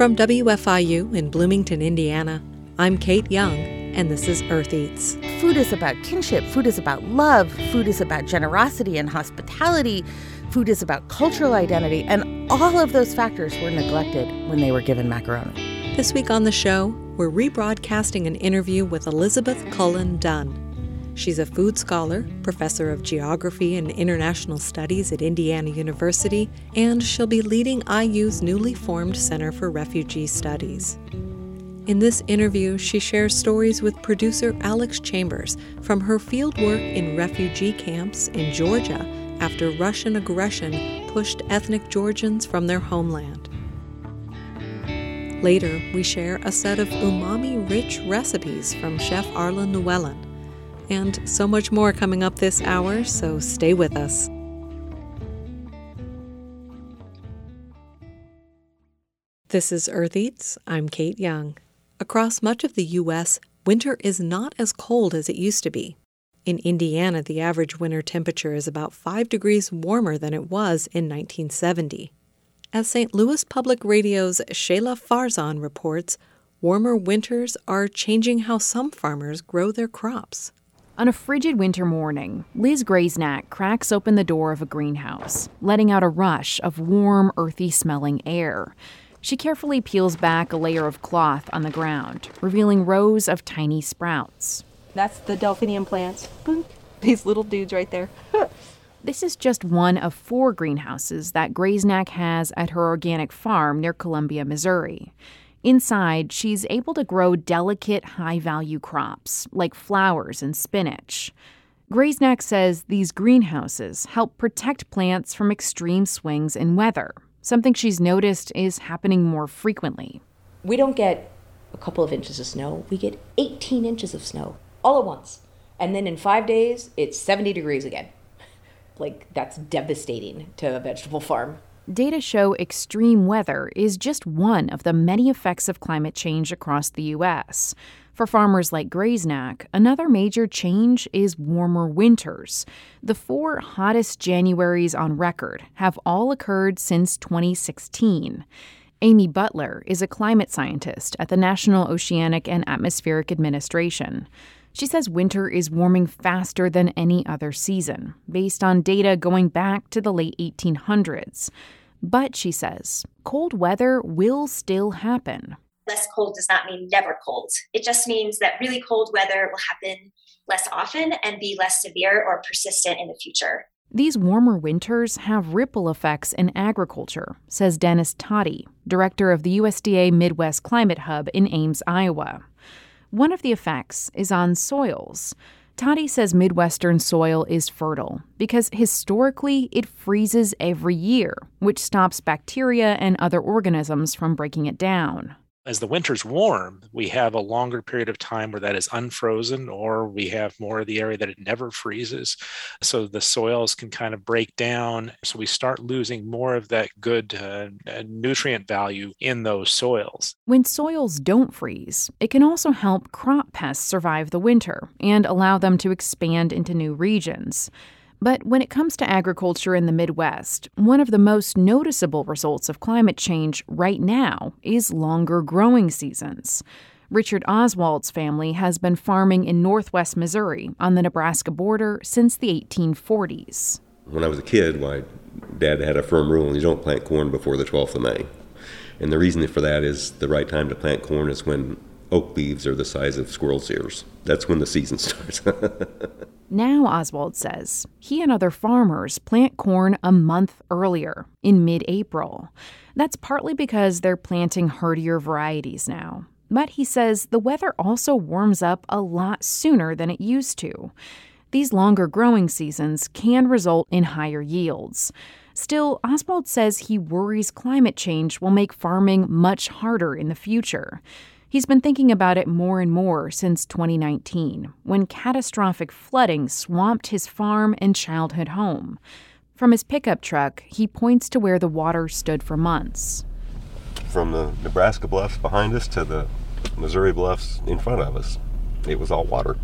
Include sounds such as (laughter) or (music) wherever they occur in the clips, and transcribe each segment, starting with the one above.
From WFIU in Bloomington, Indiana, I'm Kate Young, and this is Earth Eats. Food is about kinship, food is about love, food is about generosity and hospitality, food is about cultural identity, and all of those factors were neglected when they were given macaroni. This week on the show, we're rebroadcasting an interview with Elizabeth Cullen Dunn. She's a food scholar, professor of geography and international studies at Indiana University, and she'll be leading IU's newly formed Center for Refugee Studies. In this interview, she shares stories with producer Alex Chambers from her fieldwork in refugee camps in Georgia after Russian aggression pushed ethnic Georgians from their homeland. Later, we share a set of umami rich recipes from Chef Arlan Llewellyn and so much more coming up this hour, so stay with us. This is Earth Eats. I'm Kate Young. Across much of the U.S., winter is not as cold as it used to be. In Indiana, the average winter temperature is about 5 degrees warmer than it was in 1970. As St. Louis Public Radio's Shahla Farzan reports, warmer winters are changing how some farmers grow their crops. On a frigid winter morning, Liz Graznak cracks open the door of a greenhouse, letting out a rush of warm, earthy smelling air. She carefully peels back a layer of cloth on the ground, revealing rows of tiny sprouts. That's the delphinium plants. (laughs) These little dudes right there. (laughs) this is just one of four greenhouses that Graznak has at her organic farm near Columbia, Missouri. Inside, she's able to grow delicate, high value crops like flowers and spinach. Graznak says these greenhouses help protect plants from extreme swings in weather, something she's noticed is happening more frequently. We don't get a couple of inches of snow, we get 18 inches of snow all at once. And then in five days, it's 70 degrees again. (laughs) like, that's devastating to a vegetable farm. Data show extreme weather is just one of the many effects of climate change across the U.S. For farmers like Graznak, another major change is warmer winters. The four hottest Januaries on record have all occurred since 2016. Amy Butler is a climate scientist at the National Oceanic and Atmospheric Administration. She says winter is warming faster than any other season, based on data going back to the late 1800s. But, she says, cold weather will still happen. Less cold does not mean never cold. It just means that really cold weather will happen less often and be less severe or persistent in the future. These warmer winters have ripple effects in agriculture, says Dennis Todey, director of the USDA Midwest Climate Hub in Ames, Iowa. One of the effects is on soils. Todey says Midwestern soil is fertile because historically it freezes every year, which stops bacteria and other organisms from breaking it down as the winter's warm, we have a longer period of time where that is unfrozen, or we have more of the area that it never freezes. So the soils can kind of break down. So we start losing more of that good uh, nutrient value in those soils. When soils don't freeze, it can also help crop pests survive the winter and allow them to expand into new regions. But when it comes to agriculture in the Midwest, one of the most noticeable results of climate change right now is longer growing seasons. Richard Oswald's family has been farming in northwest Missouri on the Nebraska border since the 1840s. When I was a kid, my dad had a firm rule you don't plant corn before the 12th of May. And the reason for that is the right time to plant corn is when oak leaves are the size of squirrel's ears. That's when the season (laughs) starts. (laughs) now, Oswald says, he and other farmers plant corn a month earlier, in mid April. That's partly because they're planting hardier varieties now. But he says the weather also warms up a lot sooner than it used to. These longer growing seasons can result in higher yields. Still, Oswald says he worries climate change will make farming much harder in the future. He's been thinking about it more and more since 2019, when catastrophic flooding swamped his farm and childhood home. From his pickup truck, he points to where the water stood for months. From the Nebraska bluffs behind us to the Missouri bluffs in front of us, it was all water.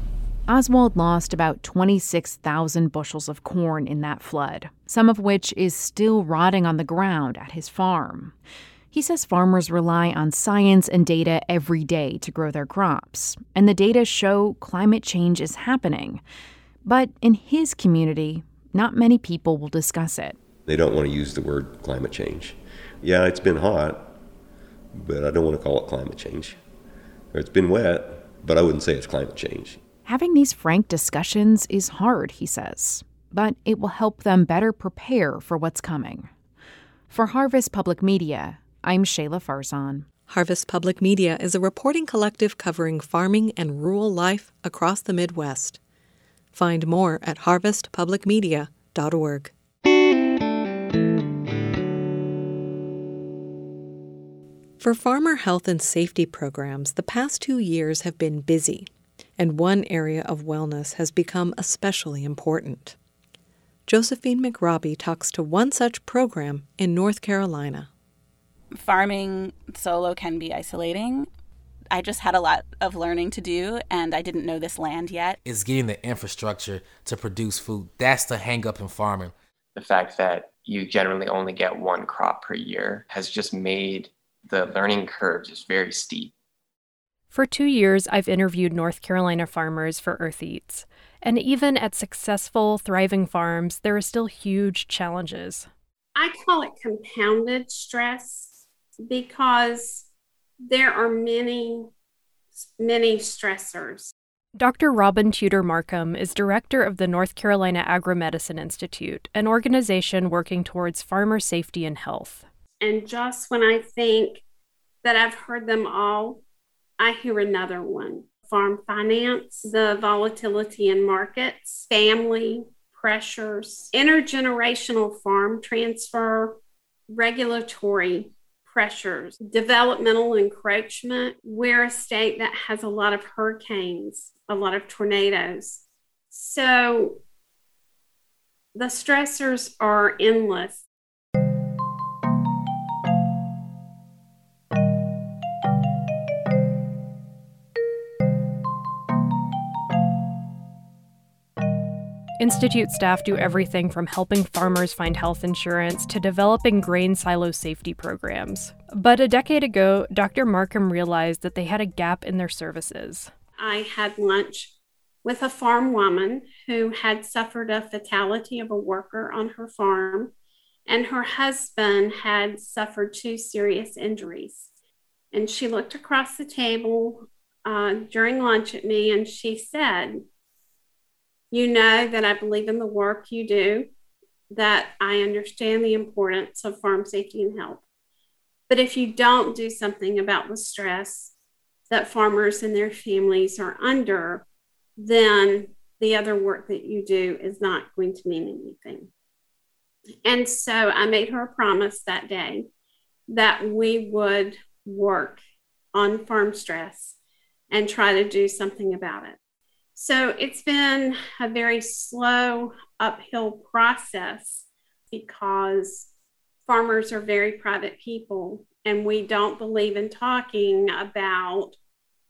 Oswald lost about 26,000 bushels of corn in that flood, some of which is still rotting on the ground at his farm. He says farmers rely on science and data every day to grow their crops, and the data show climate change is happening. But in his community, not many people will discuss it. They don't want to use the word climate change. Yeah, it's been hot, but I don't want to call it climate change. Or it's been wet, but I wouldn't say it's climate change. Having these frank discussions is hard, he says, but it will help them better prepare for what's coming. For Harvest Public Media, I'm Shahla Farzan. Harvest Public Media is a reporting collective covering farming and rural life across the Midwest. Find more at harvestpublicmedia.org. For farmer health and safety programs, the past two years have been busy, and one area of wellness has become especially important. Josephine McRobbie talks to one such program in North Carolina. Farming solo can be isolating. I just had a lot of learning to do, and I didn't know this land yet. It's getting the infrastructure to produce food. That's the hangup in farming. The fact that you generally only get one crop per year has just made the learning curve is very steep. For two years, I've interviewed North Carolina farmers for Earth Eats. And even at successful, thriving farms, there are still huge challenges. I call it compounded stress because there are many, many stressors. Dr. Robin Tutor-Marcom is director of the North Carolina Agromedicine Institute, an organization working towards farmer safety and health. And just when I think that I've heard them all, I hear another one farm finance, the volatility in markets, family pressures, intergenerational farm transfer, regulatory pressures, developmental encroachment. We're a state that has a lot of hurricanes, a lot of tornadoes. So the stressors are endless. Institute staff do everything from helping farmers find health insurance to developing grain silo safety programs. But a decade ago, Dr. Marcom realized that they had a gap in their services. I had lunch with a farm woman who had suffered a fatality of a worker on her farm, and her husband had suffered two serious injuries. And she looked across the table uh, during lunch at me and she said, you know that I believe in the work you do, that I understand the importance of farm safety and health. But if you don't do something about the stress that farmers and their families are under, then the other work that you do is not going to mean anything. And so I made her a promise that day that we would work on farm stress and try to do something about it. So it's been a very slow uphill process because farmers are very private people and we don't believe in talking about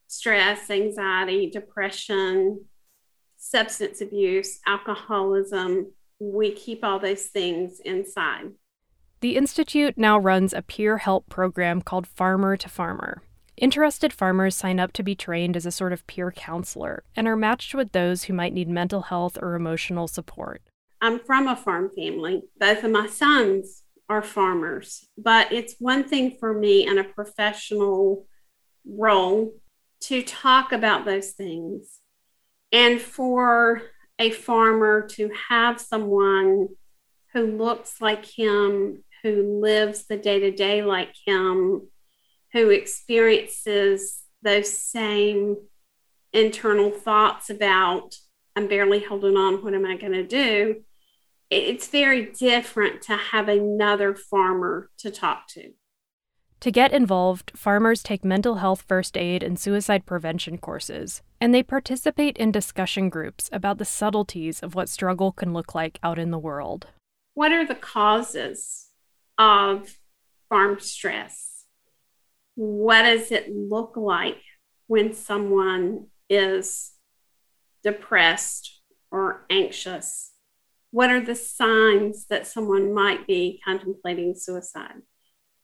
stress, anxiety, depression, substance abuse, alcoholism. We keep all those things inside. The Institute now runs a peer help program called Farmer to Farmer. Interested farmers sign up to be trained as a sort of peer counselor and are matched with those who might need mental health or emotional support. I'm from a farm family. Both of my sons are farmers, but it's one thing for me in a professional role to talk about those things and for a farmer to have someone who looks like him, who lives the day to day like him, who experiences those same internal thoughts about I'm barely holding on, what am I going to do? It's very different to have another farmer to talk to. To get involved, farmers take mental health first aid and suicide prevention courses, and they participate in discussion groups about the subtleties of what struggle can look like out in the world. What are the causes of farm stress? What does it look like when someone is depressed or anxious? What are the signs that someone might be contemplating suicide?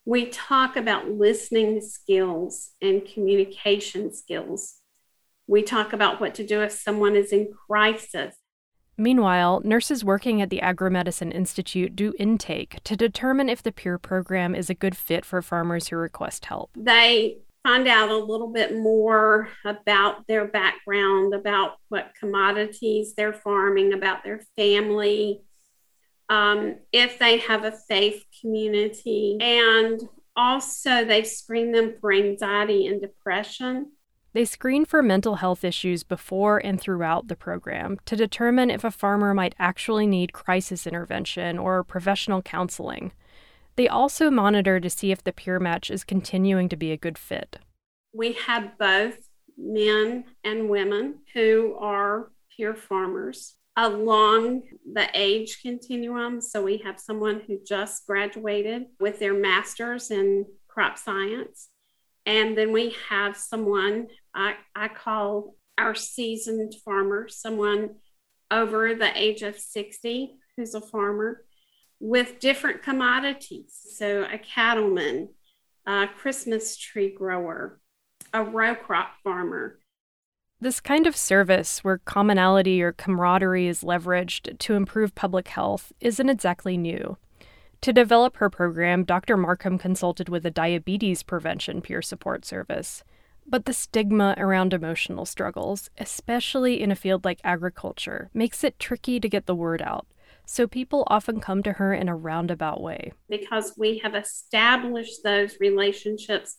We talk about listening skills and communication skills. We talk about what to do if someone is in crisis. Meanwhile, nurses working at the Agromedicine Institute do intake to determine if the PEER program is a good fit for farmers who request help. They find out a little bit more about their background, about what commodities they're farming, about their family, um, if they have a faith community, and also they screen them for anxiety and depression. They screen for mental health issues before and throughout the program to determine if a farmer might actually need crisis intervention or professional counseling. They also monitor to see if the PEER match is continuing to be a good fit. We have both men and women who are PEER farmers along the age continuum. So we have someone who just graduated with their master's in crop science. And then we have someone I, I call our seasoned farmer, someone over the age of 60 who's a farmer with different commodities. So, a cattleman, a Christmas tree grower, a row crop farmer. This kind of service, where commonality or camaraderie is leveraged to improve public health, isn't exactly new. To develop her program, Dr. Marcom consulted with a diabetes prevention peer support service. But the stigma around emotional struggles, especially in a field like agriculture, makes it tricky to get the word out. So people often come to her in a roundabout way. Because we have established those relationships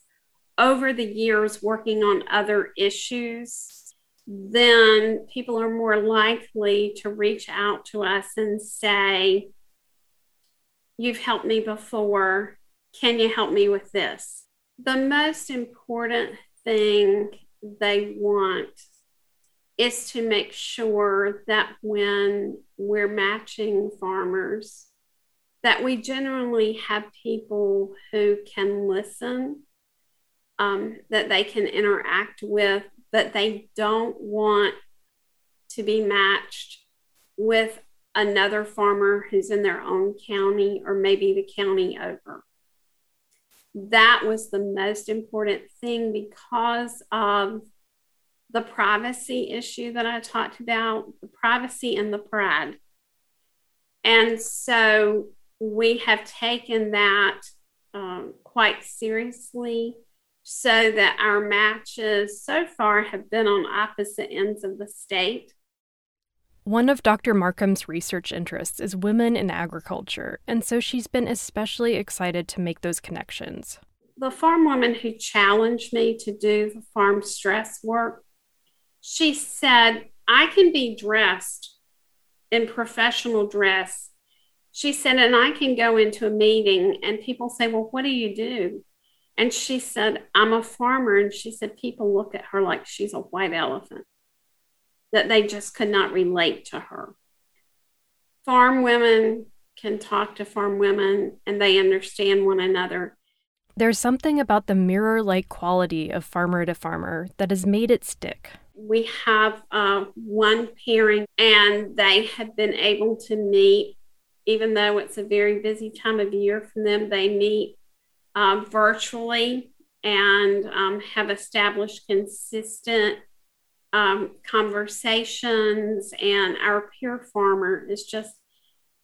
over the years working on other issues, then people are more likely to reach out to us and say, You've helped me before. Can you help me with this? The most important thing they want is to make sure that when we're matching farmers that we generally have people who can listen um, that they can interact with but they don't want to be matched with another farmer who's in their own county or maybe the county over that was the most important thing because of the privacy issue that I talked about, the privacy and the pride. And so we have taken that um, quite seriously so that our matches so far have been on opposite ends of the state. One of Dr. Marcom's research interests is women in agriculture, and so she's been especially excited to make those connections. The farm woman who challenged me to do the farm stress work, she said, I can be dressed in professional dress. She said, and I can go into a meeting and people say, Well, what do you do? And she said, I'm a farmer. And she said, People look at her like she's a white elephant that they just could not relate to her. Farm women can talk to farm women and they understand one another. There's something about the mirror like quality of farmer to farmer that has made it stick. We have uh, one pairing, and they have been able to meet, even though it's a very busy time of year for them, they meet uh, virtually and um, have established consistent um, conversations, and our peer farmer is just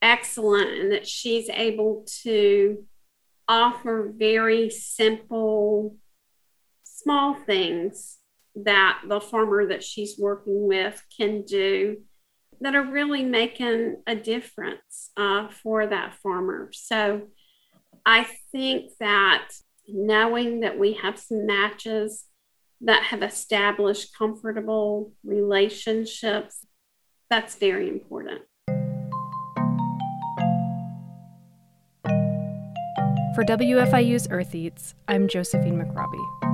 excellent and that she's able to offer very simple, small things that the farmer that she's working with can do that are really making a difference uh, for that farmer. So I think that knowing that we have some matches that have established comfortable relationships, that's very important. For WFIU's Earth Eats, I'm Josephine McRobbie.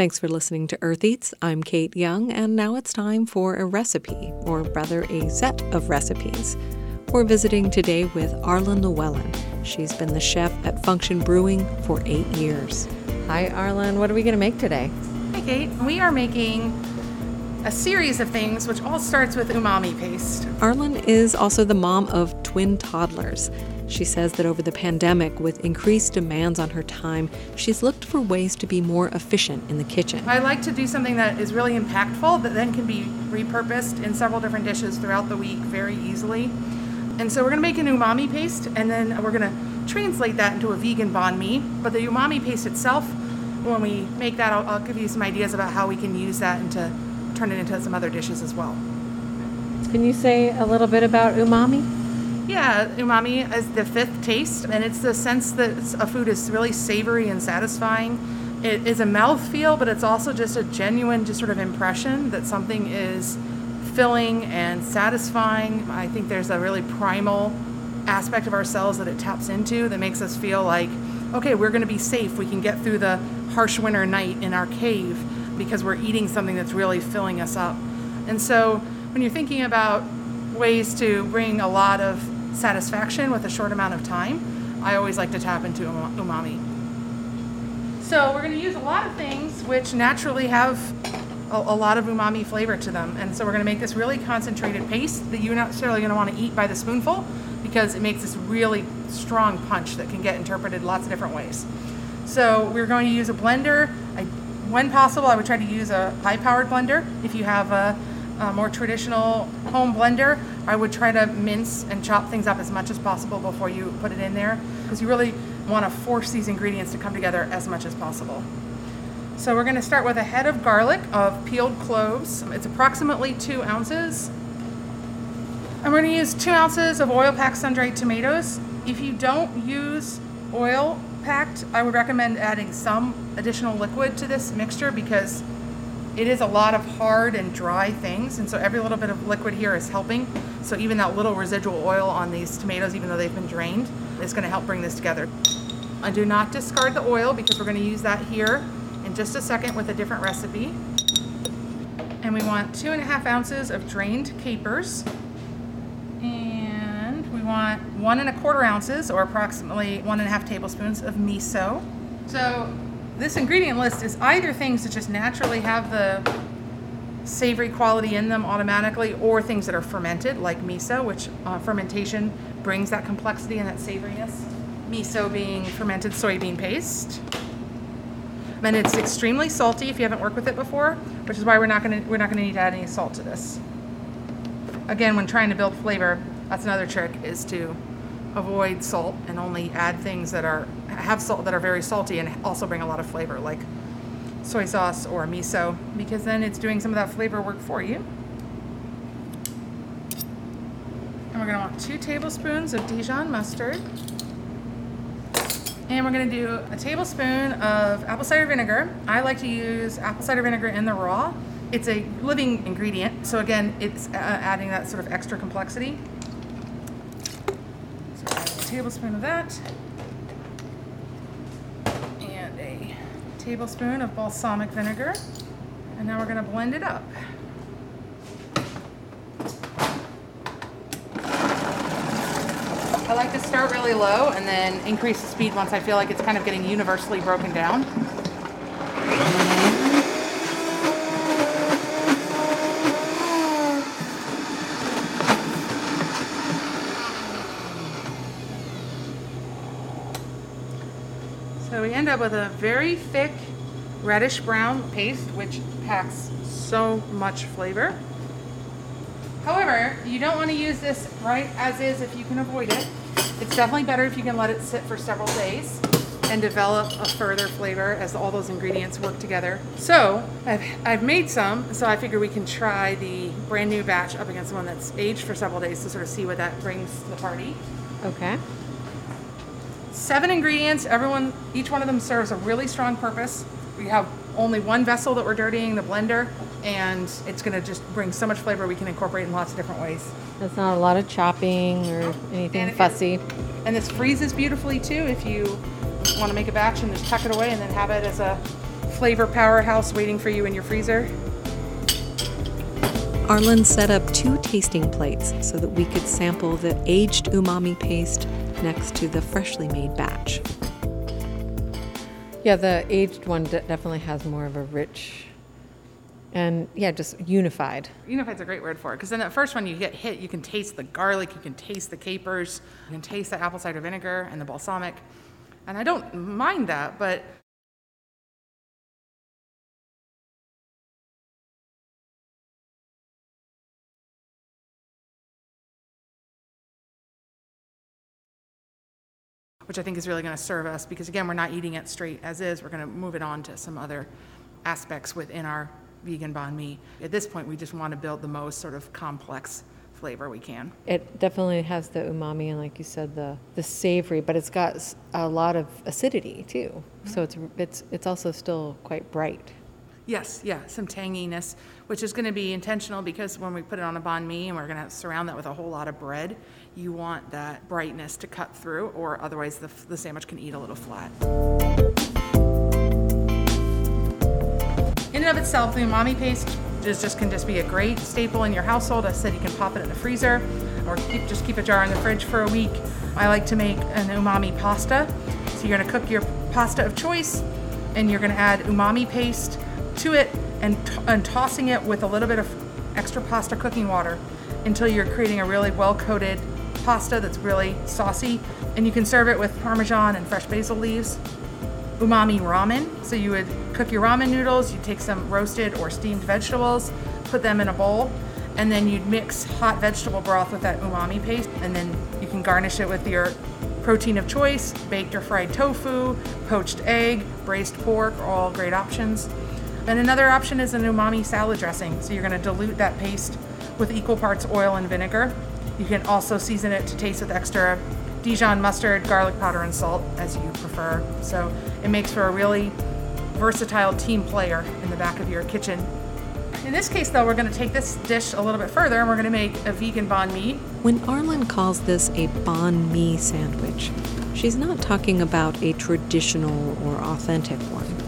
Thanks for listening to Earth Eats. I'm Kate Young, and now it's time for a recipe, or rather, a set of recipes. We're visiting today with Arlan Llewellyn. She's been the chef at Function Brewing for eight years. Hi, Arlan. What are we going to make today? Hi, Kate. We are making a series of things, which all starts with umami paste. Arlan is also the mom of twin toddlers. She says that over the pandemic, with increased demands on her time, she's looked for ways to be more efficient in the kitchen. I like to do something that is really impactful that then can be repurposed in several different dishes throughout the week very easily. And so we're going to make an umami paste and then we're going to translate that into a vegan banh mi. But the umami paste itself, when we make that, I'll, I'll give you some ideas about how we can use that and to turn it into some other dishes as well. Can you say a little bit about umami? Yeah, umami is the fifth taste, and it's the sense that a food is really savory and satisfying. It is a mouth feel, but it's also just a genuine, just sort of impression that something is filling and satisfying. I think there's a really primal aspect of ourselves that it taps into that makes us feel like, okay, we're going to be safe. We can get through the harsh winter night in our cave because we're eating something that's really filling us up. And so when you're thinking about ways to bring a lot of satisfaction with a short amount of time, I always like to tap into umami. So we're going to use a lot of things which naturally have a, a, lot of umami flavor to them. And so we're going to make this really concentrated paste that you're not necessarily going to want to eat by the spoonful because it makes this really strong punch that can get interpreted lots of different ways. So we're going to use a blender. I, when possible, I would try to use a high-powered blender. If you have a a more traditional home blender, I would try to mince and chop things up as much as possible before you put it in there because you really want to force these ingredients to come together as much as possible. So we're going to start with a head of garlic of peeled cloves. It's approximately two ounces. And we're going to use two ounces of oil packed sun-dried tomatoes. If you don't use oil packed, I would recommend adding some additional liquid to this mixture because it is a lot of hard and dry things, and so every little bit of liquid here is helping. So even that little residual oil on these tomatoes, even though they've been drained, is going to help bring this together. I do not discard the oil because we're going to use that here in just a second with a different recipe. And we want two and a half ounces of drained capers. And we want one and a quarter ounces, or approximately one and a half tablespoons of miso. So this ingredient list is either things that just naturally have the savory quality in them automatically or things that are fermented like miso which uh, fermentation brings that complexity and that savoriness. Miso being fermented soybean paste. And it's extremely salty if you haven't worked with it before which is why we're not going to we're not going to need to add any salt to this. Again when trying to build flavor that's another trick is to avoid salt and only add things that are have salt that are very salty and also bring a lot of flavor like soy sauce or miso because then it's doing some of that flavor work for you. And we're going to want two tablespoons of Dijon mustard. And we're going to do a tablespoon of apple cider vinegar. I like to use apple cider vinegar in the raw. It's a living ingredient, so again, it's uh, adding that sort of extra complexity tablespoon of that. And a tablespoon of balsamic vinegar. And now we're going to blend it up. I like to start really low and then increase the speed once I feel like it's kind of getting universally broken down. end up with a very thick reddish brown paste, which packs so much flavor. However, you don't want to use this right as is if you can avoid it. It's definitely better if you can let it sit for several days and develop a further flavor as all those ingredients work together. So I've, I've made some, so I figure we can try the brand new batch up against the one that's aged for several days to sort of see what that brings to the party. Okay seven ingredients. Everyone, each one of them serves a really strong purpose. We have only one vessel that we're dirtying, the blender, and it's going to just bring so much flavor we can incorporate in lots of different ways. There's not a lot of chopping or anything and fussy. and this freezes beautifully too if you want to make a batch and just tuck it away and then have it as a flavor powerhouse waiting for you in your freezer. Arlen set up two tasting plates so that we could sample the aged umami paste next to the freshly made batch. Yeah, the aged one definitely has more of a rich and yeah, just unified. Unified's a great word for it because in that first one you get hit, you can taste the garlic, you can taste the capers, you can taste the apple cider vinegar and the balsamic. And I don't mind that, but which I think is really going to serve us because, again, we're not eating it straight as is. We're going to move it on to some other aspects within our vegan banh mi. At this point, we just want to build the most sort of complex flavor we can. It definitely has the umami and, like you said, the the savory, but it's got a lot of acidity too. Mm-hmm. So it's it's it's also still quite bright. Yes, yeah, some tanginess, which is going to be intentional because when we put it on a banh mi and we're going to surround that with a whole lot of bread, you want that brightness to cut through, or otherwise the, the sandwich can eat a little flat. In and of itself, the umami paste is just can just be a great staple in your household. I said you can pop it in the freezer or keep, just keep a jar in the fridge for a week. I like to make an umami pasta. So you're gonna cook your pasta of choice and you're gonna add umami paste to it and, t- and tossing it with a little bit of extra pasta cooking water until you're creating a really well coated pasta that's really saucy. And you can serve it with parmesan and fresh basil leaves. Umami ramen. So you would cook your ramen noodles, you'd take some roasted or steamed vegetables, put them in a bowl, and then you'd mix hot vegetable broth with that umami paste. And then you can garnish it with your protein of choice baked or fried tofu, poached egg, braised pork, all great options. And another option is an umami salad dressing. So you're going to dilute that paste with equal parts oil and vinegar. You can also season it to taste with extra Dijon mustard, garlic powder, and salt as you prefer. So it makes for a really versatile team player in the back of your kitchen. In this case, though, we're going to take this dish a little bit further and we're going to make a vegan banh mi. When Arlen calls this a banh mi sandwich, she's not talking about a traditional or authentic one.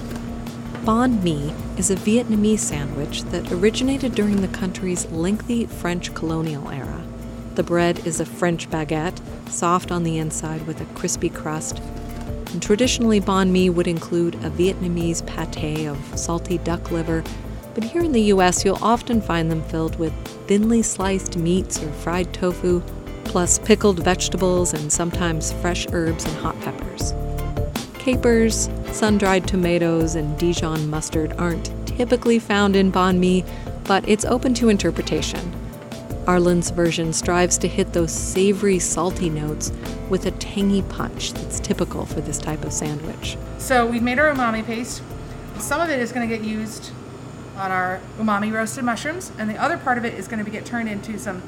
Banh mi is a Vietnamese sandwich that originated during the country's lengthy French colonial era. The bread is a French baguette, soft on the inside with a crispy crust. And traditionally, banh mi would include a Vietnamese pate of salty duck liver, but here in the US, you'll often find them filled with thinly sliced meats or fried tofu, plus pickled vegetables and sometimes fresh herbs and hot peppers. Capers, sun dried tomatoes, and Dijon mustard aren't typically found in banh mi, but it's open to interpretation. Arlen's version strives to hit those savory, salty notes with a tangy punch that's typical for this type of sandwich. So we've made our umami paste. Some of it is going to get used on our umami roasted mushrooms, and the other part of it is going to get turned into some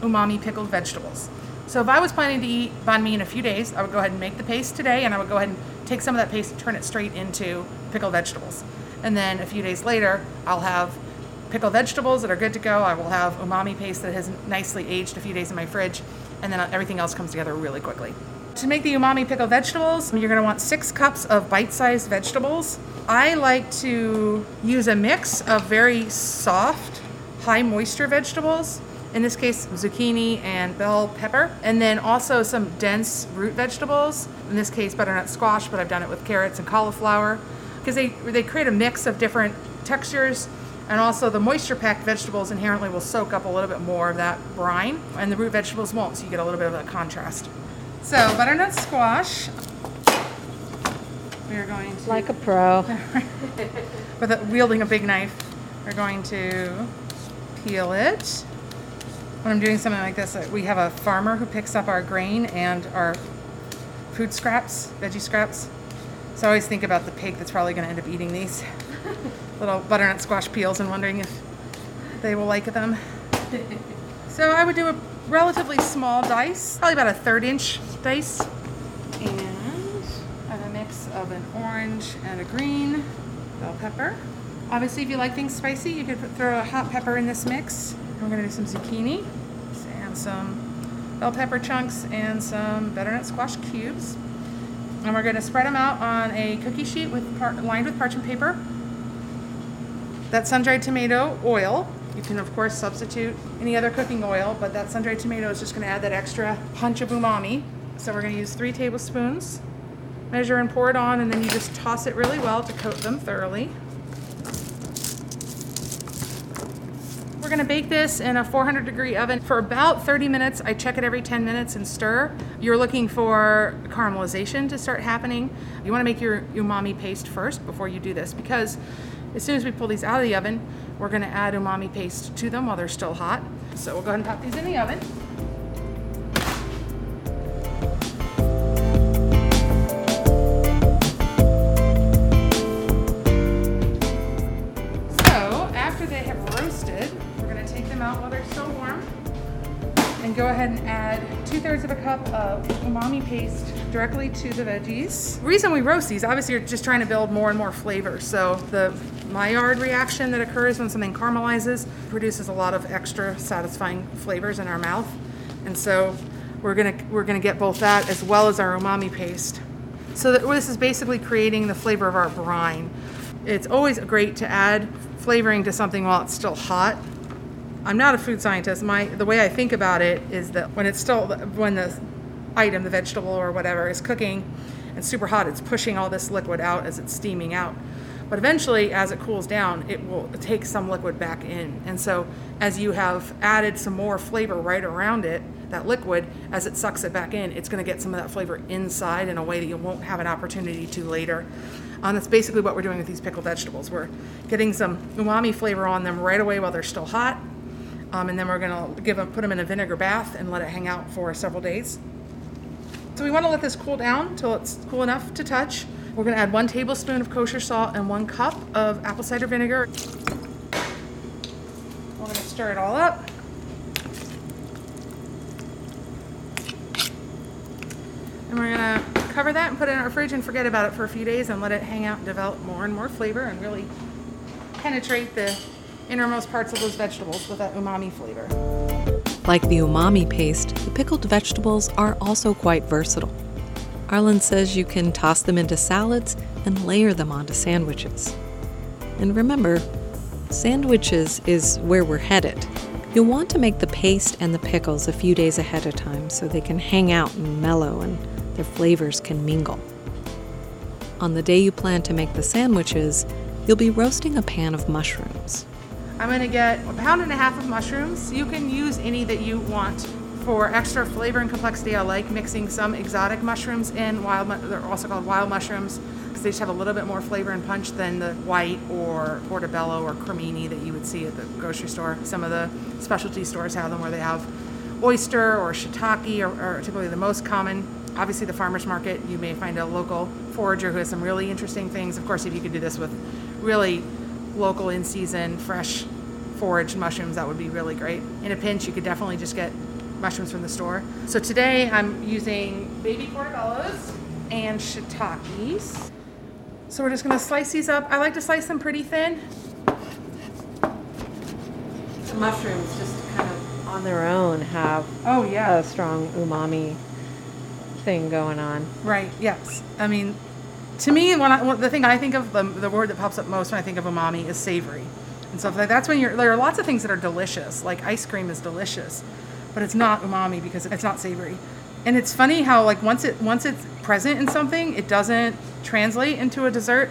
umami pickled vegetables. So if I was planning to eat banh mi in a few days, I would go ahead and make the paste today, and I would go ahead and take some of that paste and turn it straight into pickled vegetables. And then a few days later, I'll have pickled vegetables that are good to go. I will have umami paste that has nicely aged a few days in my fridge, and then everything else comes together really quickly. To make the umami pickled vegetables, you're going to want six cups of bite sized vegetables. I like to use a mix of very soft, high moisture vegetables in this case zucchini and bell pepper, and then also some dense root vegetables, in this case butternut squash, but I've done it with carrots and cauliflower, because they, they create a mix of different textures, and also the moisture packed vegetables inherently will soak up a little bit more of that brine, and the root vegetables won't, so you get a little bit of a contrast. So, butternut squash. We are going to. Like a pro. (laughs) with a, wielding a big knife, we're going to peel it when I'm doing something like this, uh, we have a farmer who picks up our grain and our food scraps, veggie scraps. So I always think about the pig that's probably going to end up eating these (laughs) little butternut squash peels and wondering if they will like them. so I would do a relatively small dice, probably about a third inch dice. And I have a mix of an orange and a green bell pepper. Obviously, if you like things spicy, you could throw a hot pepper in this mix. We're to do some zucchini and some bell pepper chunks and some butternut squash cubes. And we're to spread them out on a cookie sheet with lined with parchment paper. that sun-dried tomato oil. You can of course substitute any other cooking oil, but that sun-dried tomato is just to add that extra punch of umami. So we're to use three tablespoons. Measure and pour it on, and then you just toss it really well to coat them thoroughly. We're to bake this in a 400 degree oven for about 30 minutes. I check it every 10 minutes and stir. You're looking for caramelization to start happening. You want to make your umami paste first before you do this because as soon as we pull these out of the oven, we're to add umami paste to them while they're still hot. So we'll go ahead and pop these in the oven. Ahead and add two thirds of a cup of umami paste directly to the veggies. The reason we roast these, obviously, you're just trying to build more and more flavor. So the Maillard reaction that occurs when something caramelizes produces a lot of extra satisfying flavors in our mouth, and so we're gonna we're gonna get both that as well as our umami paste. So that this is basically creating the flavor of our brine. It's always great to add flavoring to something while it's still hot. I'm not a food scientist. My the way I think about it is that when it's still when the item, the vegetable or whatever, is cooking and super hot, it's pushing all this liquid out as it's steaming out. But eventually, as it cools down, it will take some liquid back in. And so, as you have added some more flavor right around it, that liquid, as it sucks it back in, it's going to get some of that flavor inside in a way that you won't have an opportunity to later. Um, that's basically what we're doing with these pickled vegetables. We're getting some umami flavor on them right away while they're still hot, um, and then we're going to give them, put them in a vinegar bath and let it hang out for several days. So we want to let this cool down until it's cool enough to touch. We're going to add one tablespoon of kosher salt and one cup of apple cider vinegar. We're going to stir it all up. And we're going to cover that and put it in our fridge and forget about it for a few days and let it hang out and develop more and more flavor and really penetrate the innermost parts of those vegetables with that umami flavor. Like the umami paste, the pickled vegetables are also quite versatile. Arlen says you can toss them into salads and layer them onto sandwiches. And remember, sandwiches is where we're headed. You'll want to make the paste and the pickles a few days ahead of time so they can hang out and mellow and their flavors can mingle. On the day you plan to make the sandwiches, you'll be roasting a pan of mushrooms. I'm to get a pound and a half of mushrooms. You can use any that you want. For extra flavor and complexity, I like mixing some exotic mushrooms in. Wild, they're also called wild mushrooms because they just have a little bit more flavor and punch than the white or portobello or cremini that you would see at the grocery store. Some of the specialty stores have them where they have oyster or shiitake are, are typically the most common. Obviously, the farmers market, you may find a local forager who has some really interesting things. Of course, if you could do this with really local in season, fresh foraged mushrooms, that would be really great. In a pinch, you could definitely just get mushrooms from the store. So today I'm using baby portobellos and shiitakes. So we're just gonna slice these up. I like to slice them pretty thin. The mushrooms just kind of on their own have oh yeah a strong umami thing going on. Right. Yes. I mean, to me, when I, the thing I think of the, the word that pops up most when I think of umami is savory and like that's when you're there are lots of things that are delicious like ice cream is delicious but it's not umami because it's not savory. And it's funny how like once it once it's present in something it doesn't translate into a dessert.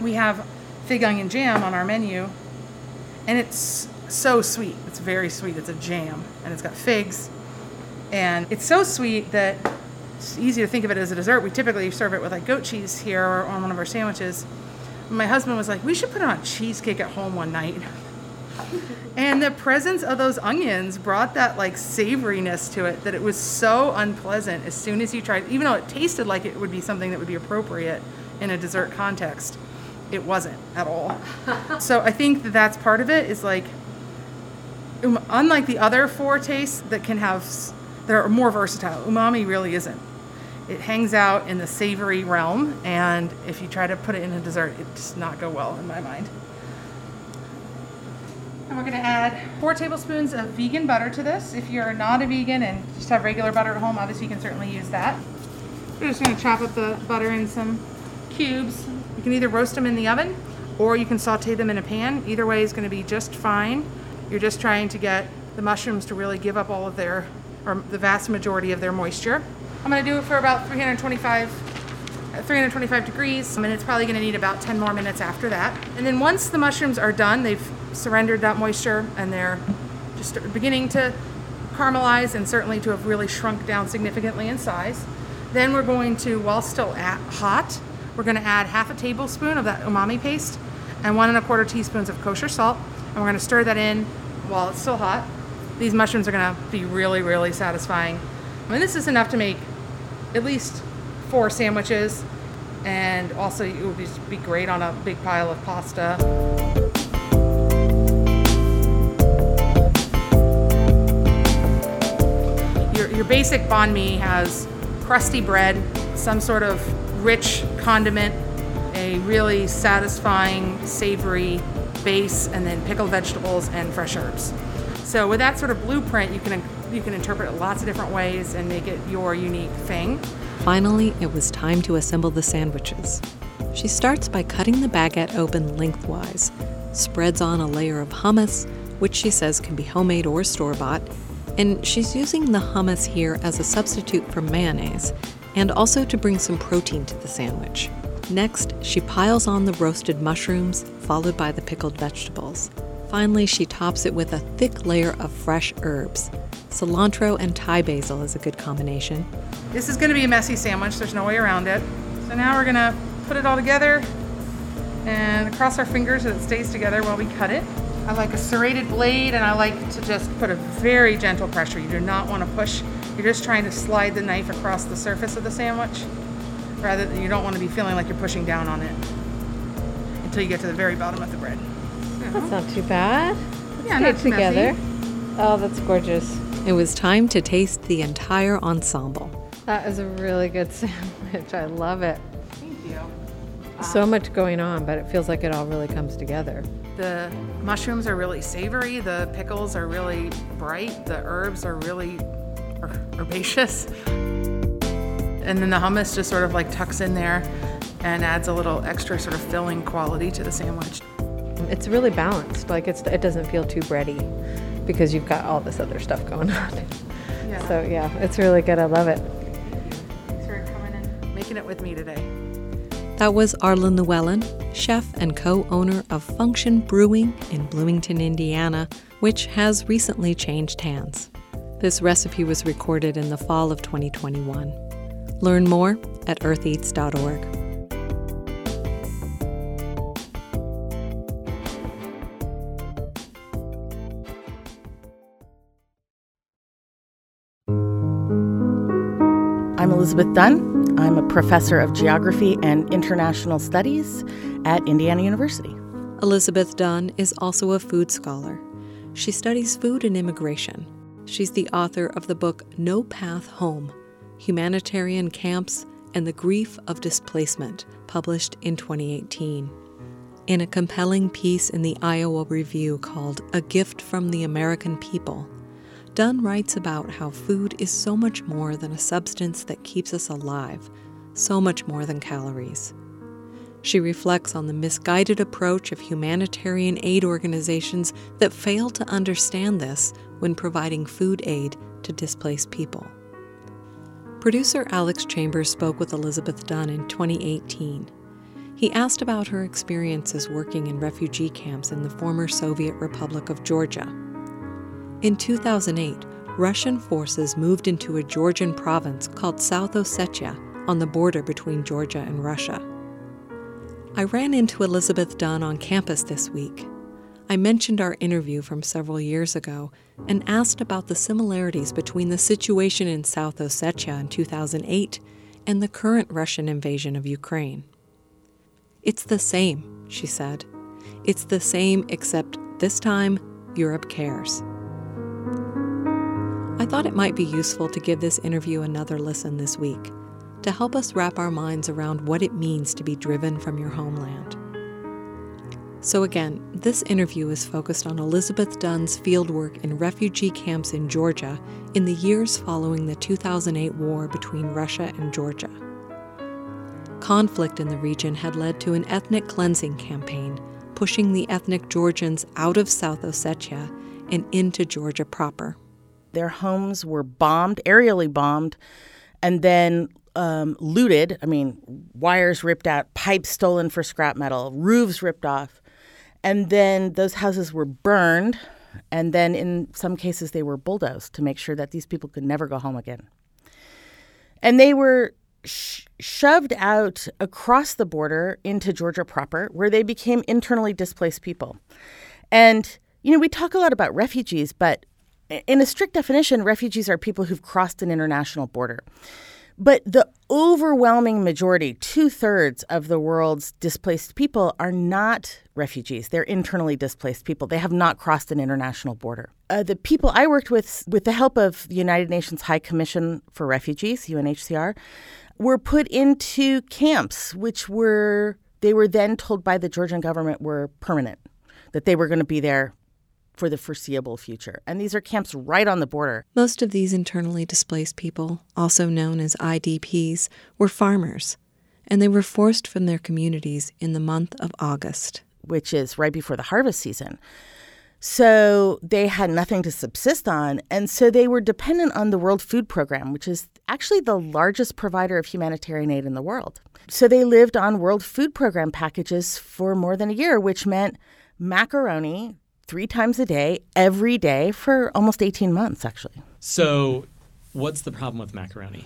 We have fig onion jam on our menu and it's so sweet. It's very sweet. It's a jam and it's got figs and it's so sweet that it's easy to think of it as a dessert we typically serve it with like goat cheese here or on one of our sandwiches my husband was like, we should put on a cheesecake at home one night. (laughs) and the presence of those onions brought that like savoriness to it that it was so unpleasant as soon as you tried, even though it tasted like it would be something that would be appropriate in a dessert context. It wasn't at all. (laughs) so I think that that's part of it is like, um, unlike the other four tastes that can have, that are more versatile, umami really isn't it hangs out in the savory realm, and if you try to put it in a dessert, it does not go well in my mind. And we're to add four tablespoons of vegan butter to this. If you're not a vegan and just have regular butter at home, obviously you can certainly use that. We're just to chop up the butter in some cubes. You can either roast them in the oven or you can saute them in a pan. Either way is to be just fine. You're just trying to get the mushrooms to really give up all of their, or the vast majority of their moisture. I'm going to do it for about 325, uh, 325 degrees, and it's probably going to need about 10 more minutes after that. And then once the mushrooms are done, they've surrendered that moisture and they're just beginning to caramelize and certainly to have really shrunk down significantly in size. Then we're going to, while still hot, we're going to add half a tablespoon of that umami paste and one and a quarter teaspoons of kosher salt. And we're going to stir that in while it's still hot. These mushrooms are to be really, really satisfying. I mean, this is enough to make at least four sandwiches, and also it would be, be great on a big pile of pasta. Your, your basic banh mi has crusty bread, some sort of rich condiment, a really satisfying, savory base, and then pickled vegetables and fresh herbs. So with that sort of blueprint, you can you can interpret it lots of different ways and make it your unique thing. Finally, it was time to assemble the sandwiches. She starts by cutting the baguette open lengthwise, spreads on a layer of hummus, which she says can be homemade or store bought, and she's using the hummus here as a substitute for mayonnaise and also to bring some protein to the sandwich. Next, she piles on the roasted mushrooms, followed by the pickled vegetables. Finally, she tops it with a thick layer of fresh herbs. Cilantro and Thai basil is a good combination. This is going to be a messy sandwich, there's no way around it. So now we're going to put it all together and cross our fingers so it stays together while we cut it. I like a serrated blade and I like to just put a very gentle pressure. You do not want to push. You're just trying to slide the knife across the surface of the sandwich rather than you don't want to be feeling like you're pushing down on it until you get to the very bottom of the bread. That's not too bad. Yeah, Let's not get together. messy. Oh, that's gorgeous. It was time to taste the entire ensemble. That is a really good (laughs) sandwich. I love it. Thank you. So um, much going on, but it feels like it all really comes together. The mushrooms are really savory, the pickles are really bright, the herbs are really herbaceous. And then the hummus just sort of like tucks in there and adds a little extra sort of filling quality to the sandwich. It's really balanced. Like it's it doesn't feel too bready because you've got all this other stuff going (laughs) on. Yeah. So yeah, it's really good. I love it. Thanks for coming and making it with me today. That was Arlen Llewellyn, chef and co owner of Function Brewing in Bloomington, Indiana, which has recently changed hands. This recipe was recorded in the fall of 2021. Learn more at eartheats.org. Elizabeth Dunn. I'm a professor of geography and international studies at Indiana University. Elizabeth Dunn is also a food scholar. She studies food and immigration. She's the author of the book No Path Home Humanitarian Camps and the Grief of Displacement, published in 2018. In a compelling piece in the Iowa Review called A Gift from the American People, Dunn writes about how food is so much more than a substance that keeps us alive, so much more than calories. She reflects on the misguided approach of humanitarian aid organizations that fail to understand this when providing food aid to displaced people. Producer Alex Chambers spoke with Elizabeth Dunn in 2018. He asked about her experiences working in refugee camps in the former Soviet Republic of Georgia. In 2008, Russian forces moved into a Georgian province called South Ossetia on the border between Georgia and Russia. I ran into Elizabeth Dunn on campus this week. I mentioned our interview from several years ago and asked about the similarities between the situation in South Ossetia in 2008 and the current Russian invasion of Ukraine. It's the same, she said. It's the same, except this time, Europe cares. I thought it might be useful to give this interview another listen this week to help us wrap our minds around what it means to be driven from your homeland. So, again, this interview is focused on Elizabeth Dunn's fieldwork in refugee camps in Georgia in the years following the 2008 war between Russia and Georgia. Conflict in the region had led to an ethnic cleansing campaign, pushing the ethnic Georgians out of South Ossetia and into Georgia proper. Their homes were bombed, aerially bombed, and then um, looted. I mean, wires ripped out, pipes stolen for scrap metal, roofs ripped off. And then those houses were burned. And then in some cases, they were bulldozed to make sure that these people could never go home again. And they were sh- shoved out across the border into Georgia proper, where they became internally displaced people. And, you know, we talk a lot about refugees, but in a strict definition, refugees are people who've crossed an international border. But the overwhelming majority, two thirds of the world's displaced people, are not refugees. They're internally displaced people. They have not crossed an international border. Uh, the people I worked with, with the help of the United Nations High Commission for Refugees, UNHCR, were put into camps, which were, they were then told by the Georgian government were permanent, that they were going to be there for the foreseeable future. And these are camps right on the border. Most of these internally displaced people, also known as IDPs, were farmers, and they were forced from their communities in the month of August, which is right before the harvest season. So they had nothing to subsist on, and so they were dependent on the World Food Program, which is actually the largest provider of humanitarian aid in the world. So they lived on World Food Program packages for more than a year, which meant macaroni, three times a day, every day for almost 18 months, actually. So, what's the problem with macaroni?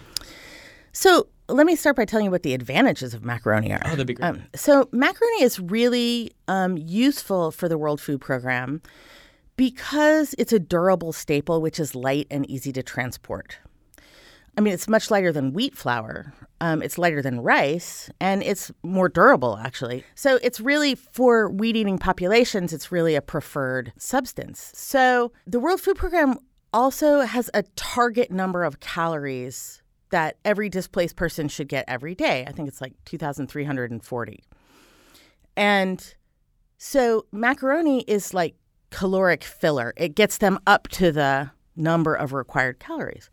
So, let me start by telling you what the advantages of macaroni are. Oh, that'd be great. Um, so, macaroni is really um, useful for the World Food Program because it's a durable staple, which is light and easy to transport. I mean, it's much lighter than wheat flour. Um, it's lighter than rice, and it's more durable, actually. So it's really for wheat eating populations, it's really a preferred substance. So the World Food Program also has a target number of calories that every displaced person should get every day. I think it's like 2,340. And so macaroni is like caloric filler, it gets them up to the number of required calories.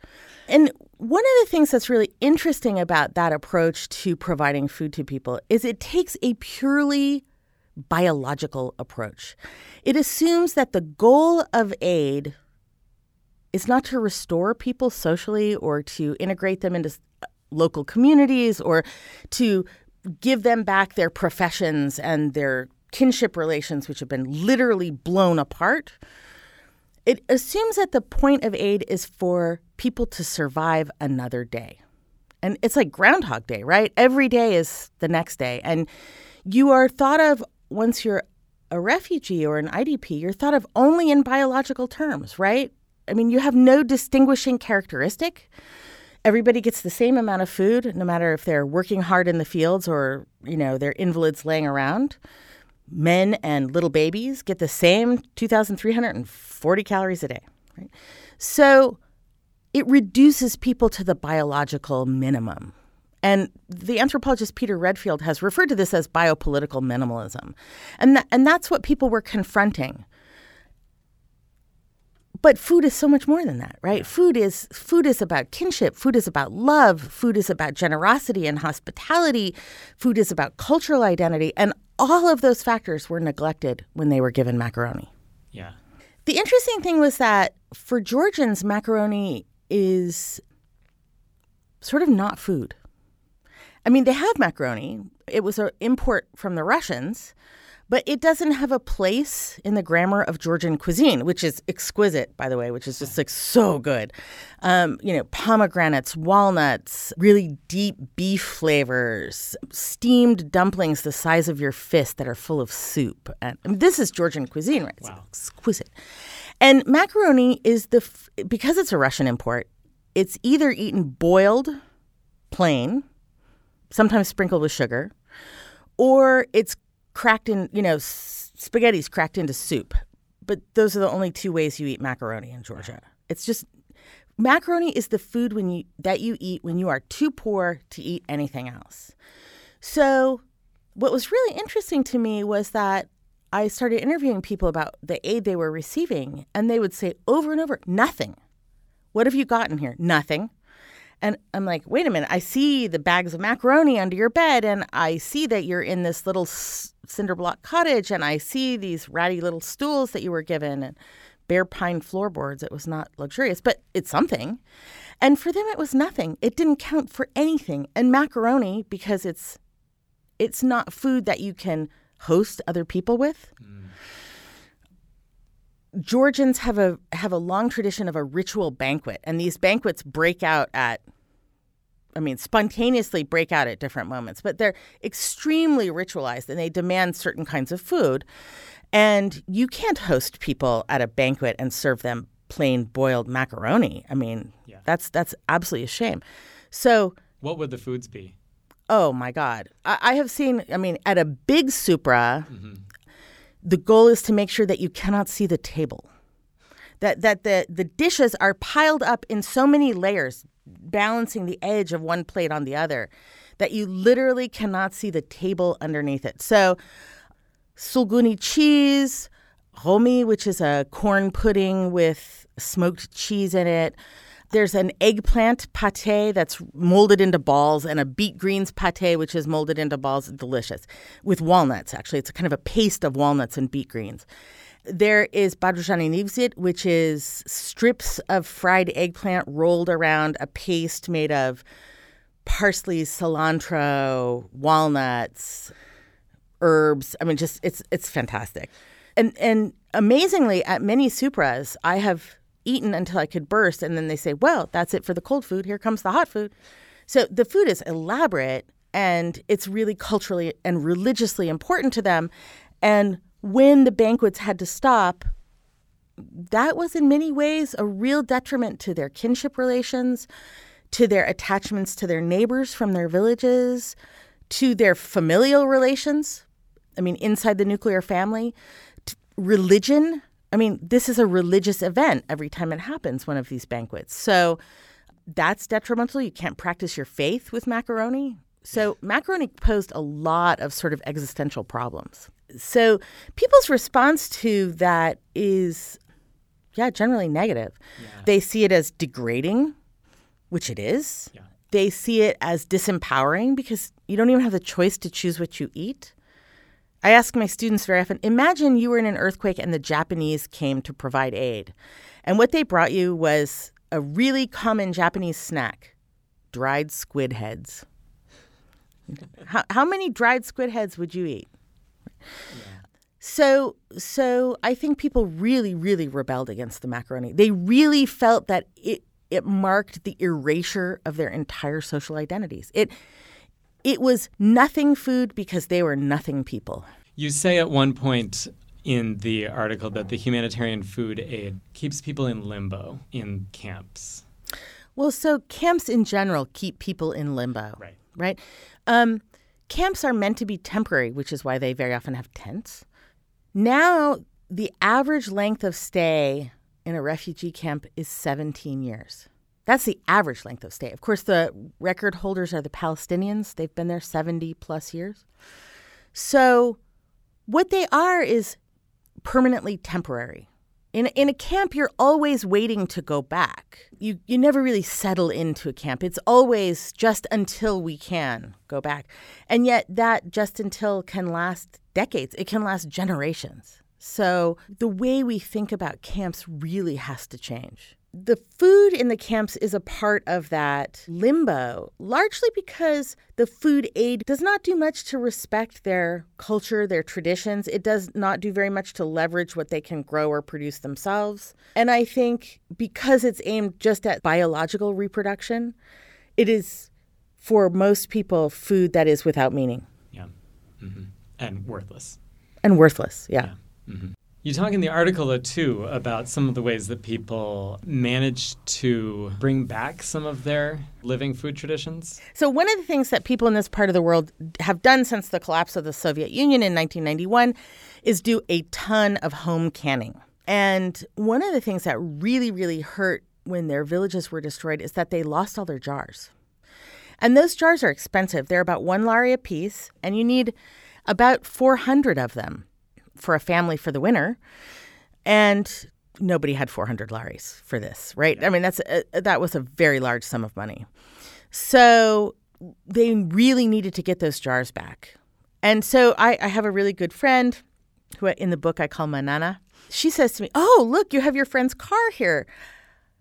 And one of the things that's really interesting about that approach to providing food to people is it takes a purely biological approach. It assumes that the goal of aid is not to restore people socially or to integrate them into local communities or to give them back their professions and their kinship relations, which have been literally blown apart. It assumes that the point of aid is for people to survive another day. And it's like Groundhog Day, right? Every day is the next day. And you are thought of once you're a refugee or an IDP, you're thought of only in biological terms, right? I mean, you have no distinguishing characteristic. Everybody gets the same amount of food, no matter if they're working hard in the fields or, you know, they're invalids laying around men and little babies get the same 2,340 calories a day. Right? So it reduces people to the biological minimum. And the anthropologist Peter Redfield has referred to this as biopolitical minimalism. And, th- and that's what people were confronting. But food is so much more than that, right? Food is food is about kinship, food is about love, food is about generosity and hospitality, food is about cultural identity, and all of those factors were neglected when they were given macaroni. Yeah. The interesting thing was that for Georgians, macaroni is sort of not food. I mean, they have macaroni. It was an import from the Russians, but it doesn't have a place in the grammar of Georgian cuisine, which is exquisite, by the way, which is just like so good. Um, you know, pomegranates, walnuts, really deep beef flavors, steamed dumplings the size of your fist that are full of soup. And I mean, this is Georgian cuisine, right? It's wow. exquisite. And macaroni is the because it's a Russian import. It's either eaten boiled, plain, sometimes sprinkled with sugar, or it's cracked in, you know, spaghetti's cracked into soup. But those are the only two ways you eat macaroni in Georgia. It's just macaroni is the food when you that you eat when you are too poor to eat anything else. So, what was really interesting to me was that I started interviewing people about the aid they were receiving, and they would say over and over, nothing. What have you gotten here? Nothing. And I'm like, wait a minute, I see the bags of macaroni under your bed, and I see that you're in this little cinder block cottage, and I see these ratty little stools that you were given, and bare pine floorboards. It was not luxurious, but it's something. And for them, it was nothing. It didn't count for anything. And macaroni, because it's it's not food that you can host other people with. Mm. Georgians have a have a long tradition of a ritual banquet, and these banquets break out at I mean, spontaneously break out at different moments, but they're extremely ritualized and they demand certain kinds of food. And you can't host people at a banquet and serve them plain boiled macaroni. I mean, yeah. that's that's absolutely a shame. So, what would the foods be? Oh my God, I, I have seen. I mean, at a big supra, mm-hmm. The goal is to make sure that you cannot see the table. That that the the dishes are piled up in so many layers, balancing the edge of one plate on the other, that you literally cannot see the table underneath it. So, sulguni cheese, ghomi, which is a corn pudding with smoked cheese in it. There's an eggplant pate that's molded into balls, and a beet greens pate, which is molded into balls. Delicious. With walnuts, actually. It's kind of a paste of walnuts and beet greens. There is badrijani nigvzit, which is strips of fried eggplant rolled around a paste made of parsley, cilantro, walnuts, herbs. I mean, just it's it's fantastic. And and amazingly, at many supras, I have eaten until I could burst, and then they say, "Well, that's it for the cold food. Here comes the hot food." So the food is elaborate, and it's really culturally and religiously important to them. And when the banquets had to stop, that was in many ways a real detriment to their kinship relations, to their attachments to their neighbors from their villages, to their familial relations. I mean, inside the nuclear family, religion. I mean, this is a religious event every time it happens, one of these banquets. So that's detrimental. You can't practice your faith with macaroni. So macaroni posed a lot of sort of existential problems. So people's response to that is, yeah, generally negative. Yeah. They see it as degrading, which it is. Yeah. They see it as disempowering because you don't even have the choice to choose what you eat. I ask my students very often imagine you were in an earthquake and the Japanese came to provide aid. And what they brought you was a really common Japanese snack dried squid heads. (laughs) how, how many dried squid heads would you eat? So, so I think people really, really rebelled against the macaroni. They really felt that it it marked the erasure of their entire social identities. It it was nothing food because they were nothing people. You say at one point in the article that the humanitarian food aid keeps people in limbo in camps. Well, so camps in general keep people in limbo. Right. Right. Um, Camps are meant to be temporary, which is why they very often have tents. Now, the average length of stay in a refugee camp is 17 years. That's the average length of stay. Of course, the record holders are the Palestinians. They've been there 70 plus years. So, what they are is permanently temporary. In, in a camp, you're always waiting to go back. You, you never really settle into a camp. It's always just until we can go back. And yet, that just until can last decades, it can last generations. So, the way we think about camps really has to change the food in the camps is a part of that limbo, largely because the food aid does not do much to respect their culture, their traditions. It does not do very much to leverage what they can grow or produce themselves. And I think because it's aimed just at biological reproduction, it is for most people food that is without meaning. Yeah. Mm-hmm. And worthless. And worthless, yeah. yeah. Mm-hmm. You talk in the article, too, about some of the ways that people manage to bring back some of their living food traditions. So, one of the things that people in this part of the world have done since the collapse of the Soviet Union in 1991 is do a ton of home canning. And one of the things that really, really hurt when their villages were destroyed is that they lost all their jars. And those jars are expensive. They're about one lari a piece, and you need about 400 of them for a family for the winter. And nobody had 400 laris for this, right? I mean, that's a, that was a very large sum of money. So they really needed to get those jars back. And so I, I have a really good friend who uh, in the book I call Manana. She says to me, "Oh, look, you have your friend's car here.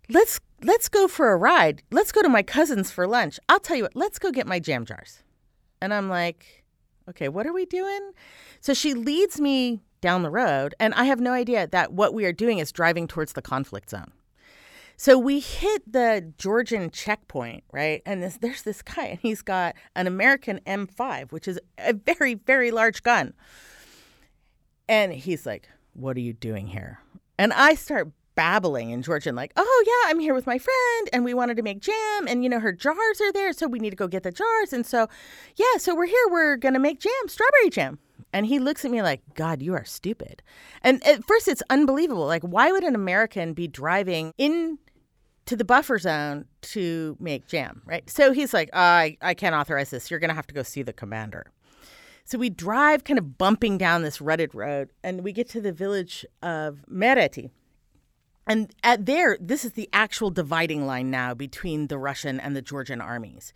Let's let's go for a ride. Let's go to my cousin's for lunch. I'll tell you what. Let's go get my jam jars." And I'm like, "Okay, what are we doing?" So she leads me down the road, and I have no idea that what we are doing is driving towards the conflict zone. So we hit the Georgian checkpoint, right? And this, there's this guy, and he's got an American M5, which is a very, very large gun. And he's like, What are you doing here? And I start babbling in Georgian, like, Oh, yeah, I'm here with my friend, and we wanted to make jam, and you know, her jars are there, so we need to go get the jars. And so, yeah, so we're here, we're to make jam, strawberry jam. And he looks at me like, God, you are stupid. And at first, it's unbelievable. Like, why would an American be driving in to the buffer zone to make jam, right? So he's like, I, I can't authorize this. You're going to have to go see the commander. So we drive kind of bumping down this rutted road and we get to the village of Mereti. And at there, this is the actual dividing line now between the Russian and the Georgian armies.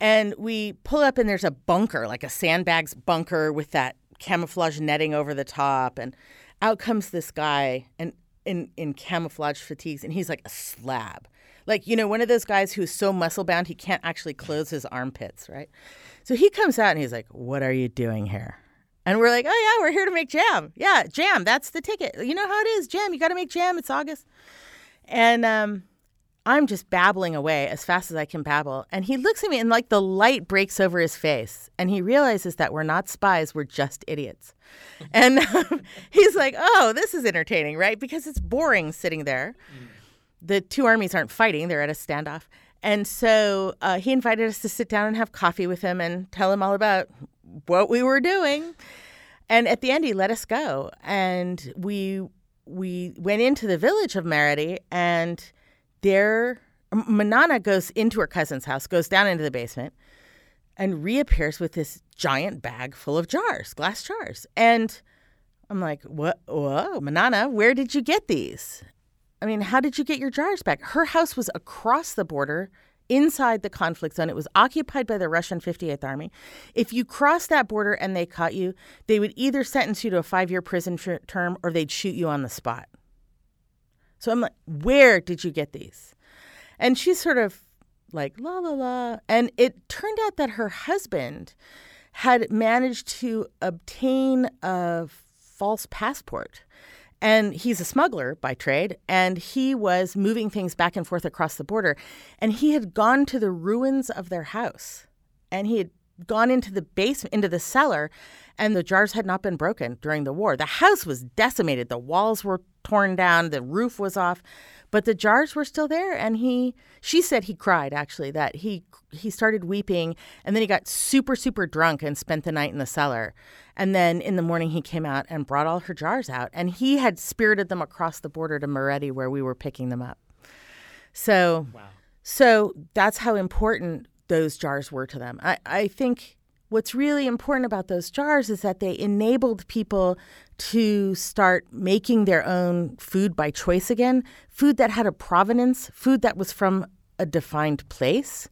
And we pull up and there's a bunker, like a sandbags bunker with that camouflage netting over the top. And out comes this guy and in, in camouflage fatigues and he's like a slab. Like, you know, one of those guys who's so muscle bound he can't actually close his armpits, right? So he comes out and he's like, What are you doing here? And we're like, Oh, yeah, we're here to make jam. Yeah, jam. That's the ticket. You know how it is jam. You got to make jam. It's August. And um, I'm just babbling away as fast as I can babble. And he looks at me and like the light breaks over his face. And he realizes that we're not spies, we're just idiots. (laughs) and um, (laughs) he's like, oh, this is entertaining, right? Because it's boring sitting there. Mm. The two armies aren't fighting, they're at a standoff. And so uh, he invited us to sit down and have coffee with him and tell him all about what we were doing. And at the end, he let us go. And we we went into the village of Mereti and there Manana goes into her cousin's house, goes down into the basement, and reappears with this giant bag full of jars, glass jars. And I'm like, what? Whoa, Manana, where did you get these? I mean, how did you get your jars back? Her house was across the border inside the conflict zone. It was occupied by the Russian 58th Army. If you crossed that border and they caught you, they would either sentence you to a five year prison term or they'd shoot you on the spot. So I'm like, where did you get these? And she's sort of like, la, la, la. And it turned out that her husband had managed to obtain a false passport. And he's a smuggler by trade, and he was moving things back and forth across the border. And he had gone to the ruins of their house, and he had gone into the basement, into the cellar, and the jars had not been broken during the war. The house was decimated. The walls were torn down, the roof was off, but the jars were still there. And he, she said he cried actually, that he he started weeping, and then he got super super drunk and spent the night in the cellar. And then in the morning he came out and brought all her jars out, and he had spirited them across the border to Mereti where we were picking them up. So, wow. so that's how important those jars were to them. I, I think what's really important about those jars is that they enabled people to start making their own food by choice again, food that had a provenance, food that was from a defined place,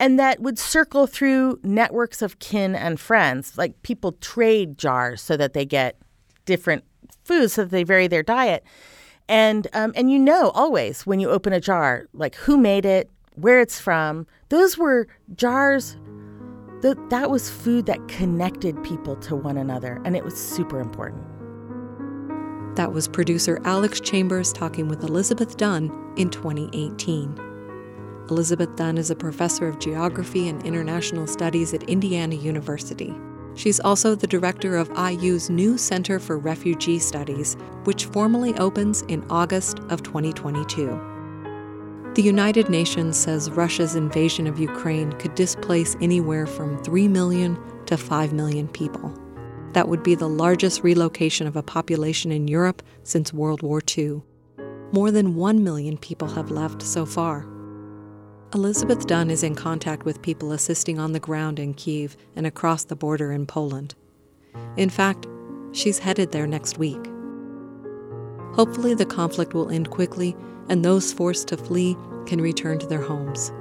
and that would circle through networks of kin and friends. Like people trade jars so that they get different foods so that they vary their diet. And um, and you know always when you open a jar, like who made it, where it's from. Those were jars. Th- that was food that connected people to one another, and it was super important. That was producer Alex Chambers talking with Elizabeth Dunn in 2018. Elizabeth Dunn is a professor of geography and international studies at Indiana University. She's also the director of IU's new Center for Refugee Studies, which formally opens in August of 2022. The United Nations says Russia's invasion of Ukraine could displace anywhere from 3 million to 5 million people. That would be the largest relocation of a population in Europe since World War II. More than 1 million people have left so far. Elizabeth Dunn is in contact with people assisting on the ground in Kiev and across the border in Poland. In fact, she's headed there next week. Hopefully, the conflict will end quickly and those forced to flee can return to their homes.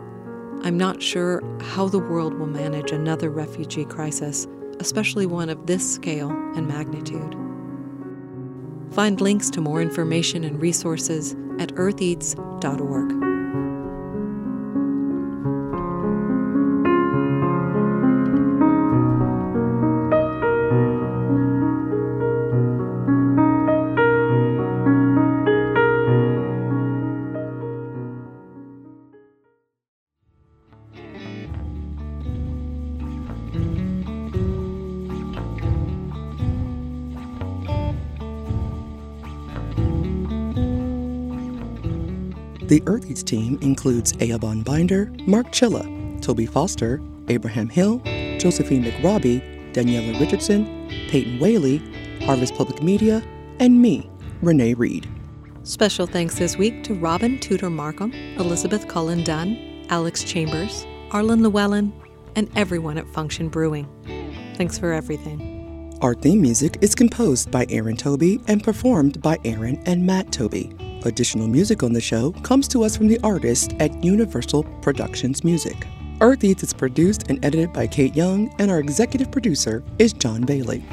I'm not sure how the world will manage another refugee crisis, especially one of this scale and magnitude. Find links to more information and resources at eartheats.org. team includes Eoban Binder, Mark Chilla, Toby Foster, Abraham Hill, Josephine McRobbie, Daniela Richardson, Peyton Whaley, Harvest Public Media, and me, Renee Reed. Special thanks this week to Robin Tutor-Marcom, Elizabeth Cullen Dunn, Alex Chambers, Arlen Llewellyn, and everyone at Function Brewing. Thanks for everything. Our theme music is composed by Aaron Toby and performed by Aaron and Matt Toby. Additional music on the show comes to us from the artist at Universal Productions Music. Earth Eats is produced and edited by Kate Young, and our executive producer is John Bailey.